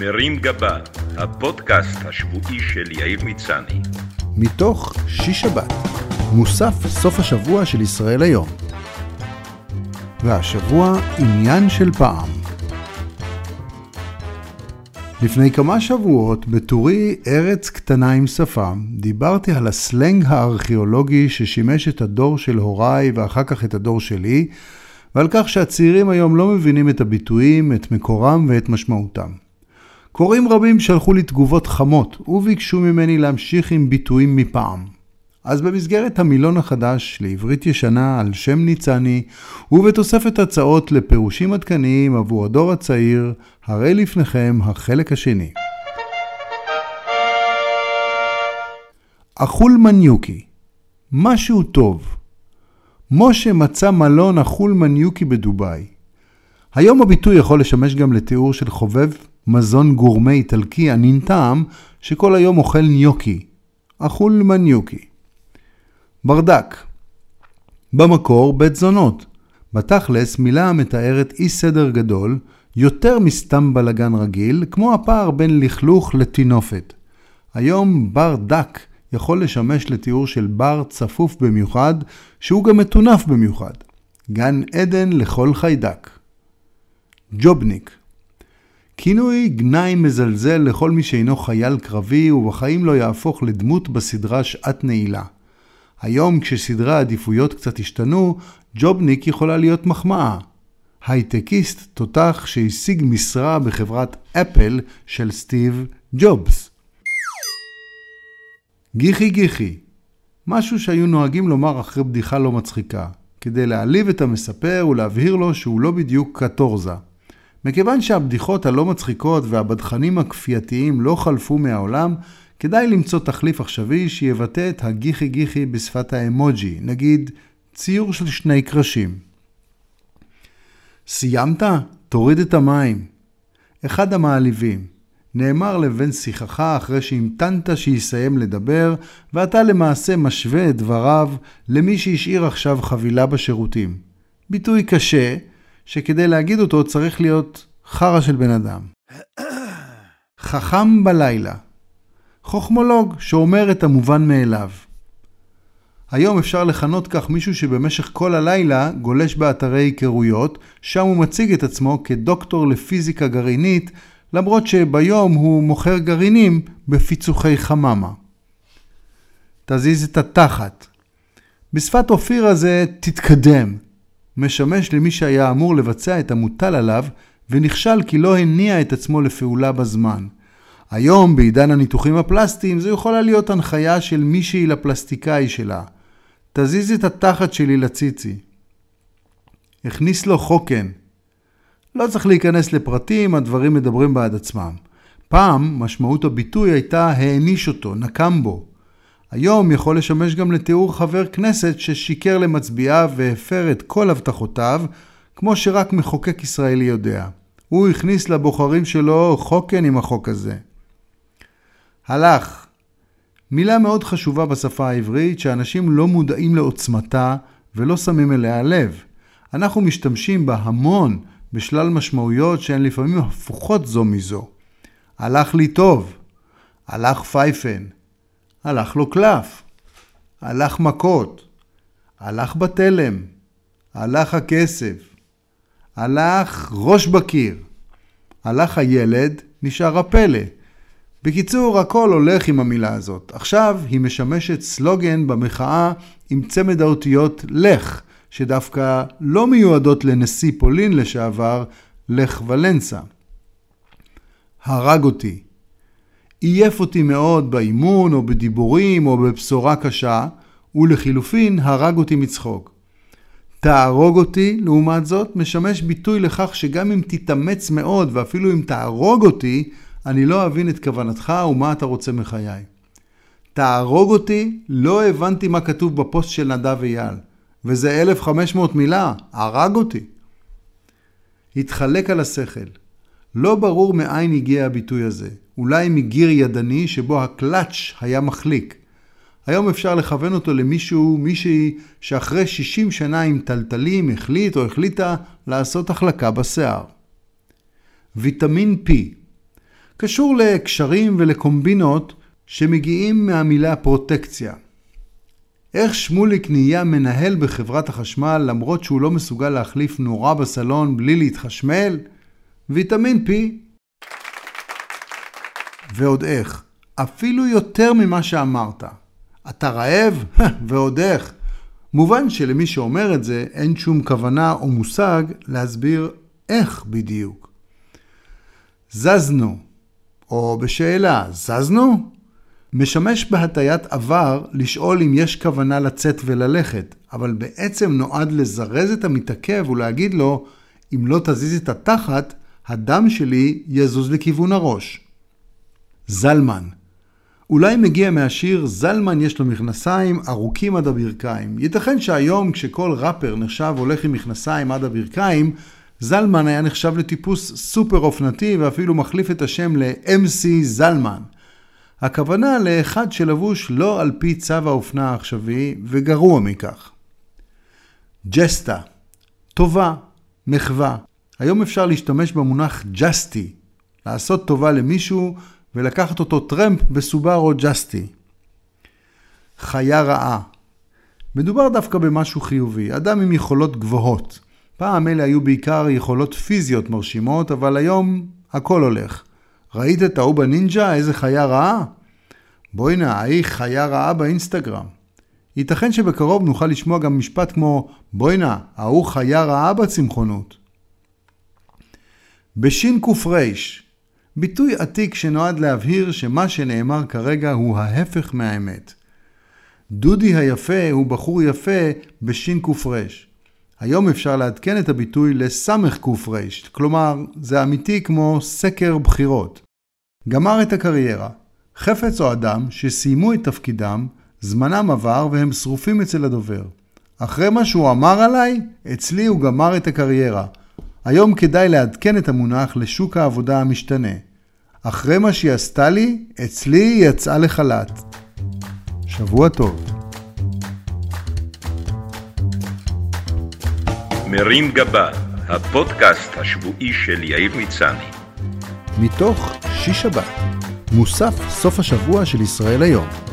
מרים גבה, הפודקאסט השבועי של יאיר מצני. מתוך שיש שבת, מוסף סוף השבוע של ישראל היום. והשבוע עניין של פעם. לפני כמה שבועות, בטורי ארץ קטנה עם שפם, דיברתי על הסלנג הארכיאולוגי ששימש את הדור של הוריי ואחר כך את הדור שלי, ועל כך שהצעירים היום לא מבינים את הביטויים, את מקורם ואת משמעותם. קוראים רבים שלחו לי תגובות חמות וביקשו ממני להמשיך עם ביטויים מפעם. אז במסגרת המילון החדש לעברית ישנה על שם ניצני ובתוספת הצעות לפירושים עדכניים עבור הדור הצעיר, הרי לפניכם החלק השני. אכול מניוקי משהו טוב משה מצא מלון החול מניוקי בדובאי. היום הביטוי יכול לשמש גם לתיאור של חובב מזון גורמה איטלקי ענין טעם שכל היום אוכל ניוקי. החול מניוקי. ברדק במקור בית זונות. בתכלס מילה המתארת אי סדר גדול, יותר מסתם בלגן רגיל, כמו הפער בין לכלוך לטינופת. היום בר דק יכול לשמש לתיאור של בר צפוף במיוחד, שהוא גם מטונף במיוחד. גן עדן לכל חיידק. ג'ובניק כינוי גנאי מזלזל לכל מי שאינו חייל קרבי ובחיים לא יהפוך לדמות בסדרה שעת נעילה. היום כשסדרי העדיפויות קצת השתנו, ג'ובניק יכולה להיות מחמאה. הייטקיסט תותח שהשיג משרה בחברת אפל של סטיב ג'ובס. גיחי גיחי, משהו שהיו נוהגים לומר אחרי בדיחה לא מצחיקה, כדי להעליב את המספר ולהבהיר לו שהוא לא בדיוק קטורזה. מכיוון שהבדיחות הלא מצחיקות והבדחנים הכפייתיים לא חלפו מהעולם, כדאי למצוא תחליף עכשווי שיבטא את הגיחי גיחי בשפת האמוג'י, נגיד ציור של שני קרשים. סיימת? תוריד את המים. אחד המעליבים. נאמר לבן שיחך אחרי שהמתנת שיסיים לדבר, ואתה למעשה משווה את דבריו למי שהשאיר עכשיו חבילה בשירותים. ביטוי קשה, שכדי להגיד אותו צריך להיות חרא של בן אדם. חכם בלילה. חוכמולוג שאומר את המובן מאליו. היום אפשר לכנות כך מישהו שבמשך כל הלילה גולש באתרי היכרויות, שם הוא מציג את עצמו כדוקטור לפיזיקה גרעינית, למרות שביום הוא מוכר גרעינים בפיצוחי חממה. תזיז את התחת. בשפת אופיר הזה תתקדם. משמש למי שהיה אמור לבצע את המוטל עליו ונכשל כי לא הניע את עצמו לפעולה בזמן. היום, בעידן הניתוחים הפלסטיים, זו יכולה להיות הנחיה של מישהי לפלסטיקאי שלה. תזיז את התחת שלי לציצי. הכניס לו חוקן. לא צריך להיכנס לפרטים, הדברים מדברים בעד עצמם. פעם, משמעות הביטוי הייתה העניש אותו, נקם בו. היום יכול לשמש גם לתיאור חבר כנסת ששיקר למצביעיו והפר את כל הבטחותיו, כמו שרק מחוקק ישראלי יודע. הוא הכניס לבוחרים שלו חוקן עם החוק הזה. הלך. מילה מאוד חשובה בשפה העברית שאנשים לא מודעים לעוצמתה ולא שמים אליה לב. אנחנו משתמשים בה המון בשלל משמעויות שהן לפעמים הפוכות זו מזו. הלך לי טוב, הלך פייפן, הלך לו קלף, הלך מכות, הלך בתלם, הלך הכסף, הלך ראש בקיר, הלך הילד, נשאר הפלא. בקיצור, הכל הולך עם המילה הזאת. עכשיו היא משמשת סלוגן במחאה עם צמד האותיות לך, שדווקא לא מיועדות לנשיא פולין לשעבר, לך ולנסה. הרג אותי. עייף אותי מאוד באימון או בדיבורים או בבשורה קשה, ולחילופין הרג אותי מצחוק. תהרוג אותי, לעומת זאת, משמש ביטוי לכך שגם אם תתאמץ מאוד ואפילו אם תהרוג אותי, אני לא אבין את כוונתך ומה אתה רוצה מחיי. תהרוג אותי, לא הבנתי מה כתוב בפוסט של נדב אייל. וזה 1500 מילה, הרג אותי. התחלק על השכל. לא ברור מאין הגיע הביטוי הזה. אולי מגיר ידני שבו הקלאץ' היה מחליק. היום אפשר לכוון אותו למישהו, מישהי שאחרי 60 שנה עם טלטלים החליט או החליטה לעשות החלקה בשיער. ויטמין P קשור לקשרים ולקומבינות שמגיעים מהמילה פרוטקציה. איך שמוליק נהיה מנהל בחברת החשמל למרות שהוא לא מסוגל להחליף נורה בסלון בלי להתחשמל? ויטמין P. ועוד איך, אפילו יותר ממה שאמרת. אתה רעב? ועוד איך. מובן שלמי שאומר את זה אין שום כוונה או מושג להסביר איך בדיוק. זזנו, או בשאלה, זזנו? משמש בהטיית עבר לשאול אם יש כוונה לצאת וללכת, אבל בעצם נועד לזרז את המתעכב ולהגיד לו, אם לא תזיז את התחת, הדם שלי יזוז לכיוון הראש. זלמן אולי מגיע מהשיר זלמן יש לו מכנסיים ארוכים עד הברכיים. ייתכן שהיום כשכל ראפר נחשב הולך עם מכנסיים עד הברכיים, זלמן היה נחשב לטיפוס סופר אופנתי ואפילו מחליף את השם ל-MC זלמן. הכוונה לאחד שלבוש לא על פי צו האופנה העכשווי וגרוע מכך. ג'סטה, טובה, מחווה. היום אפשר להשתמש במונח ג'סטי, לעשות טובה למישהו ולקחת אותו טרמפ בסובארו ג'סטי. חיה רעה. מדובר דווקא במשהו חיובי, אדם עם יכולות גבוהות. פעם אלה היו בעיקר יכולות פיזיות מרשימות, אבל היום הכל הולך. ראית את ההוא בנינג'ה? איזה חיה רעה? בואי ההיא חיה רעה באינסטגרם. ייתכן שבקרוב נוכל לשמוע גם משפט כמו בואי ההוא חיה רעה בצמחונות. בשין ק"ר ביטוי עתיק שנועד להבהיר שמה שנאמר כרגע הוא ההפך מהאמת. דודי היפה הוא בחור יפה בשין ק"ר. היום אפשר לעדכן את הביטוי לסמך ק"ר, כלומר זה אמיתי כמו סקר בחירות. גמר את הקריירה. חפץ או אדם שסיימו את תפקידם, זמנם עבר והם שרופים אצל הדובר. אחרי מה שהוא אמר עליי, אצלי הוא גמר את הקריירה. היום כדאי לעדכן את המונח לשוק העבודה המשתנה. אחרי מה שהיא עשתה לי, אצלי היא יצאה לחל"ת. שבוע טוב. מרים גבה, הפודקאסט השבועי של יאיר מצני. מתוך שיש שבת, מוסף סוף השבוע של ישראל היום.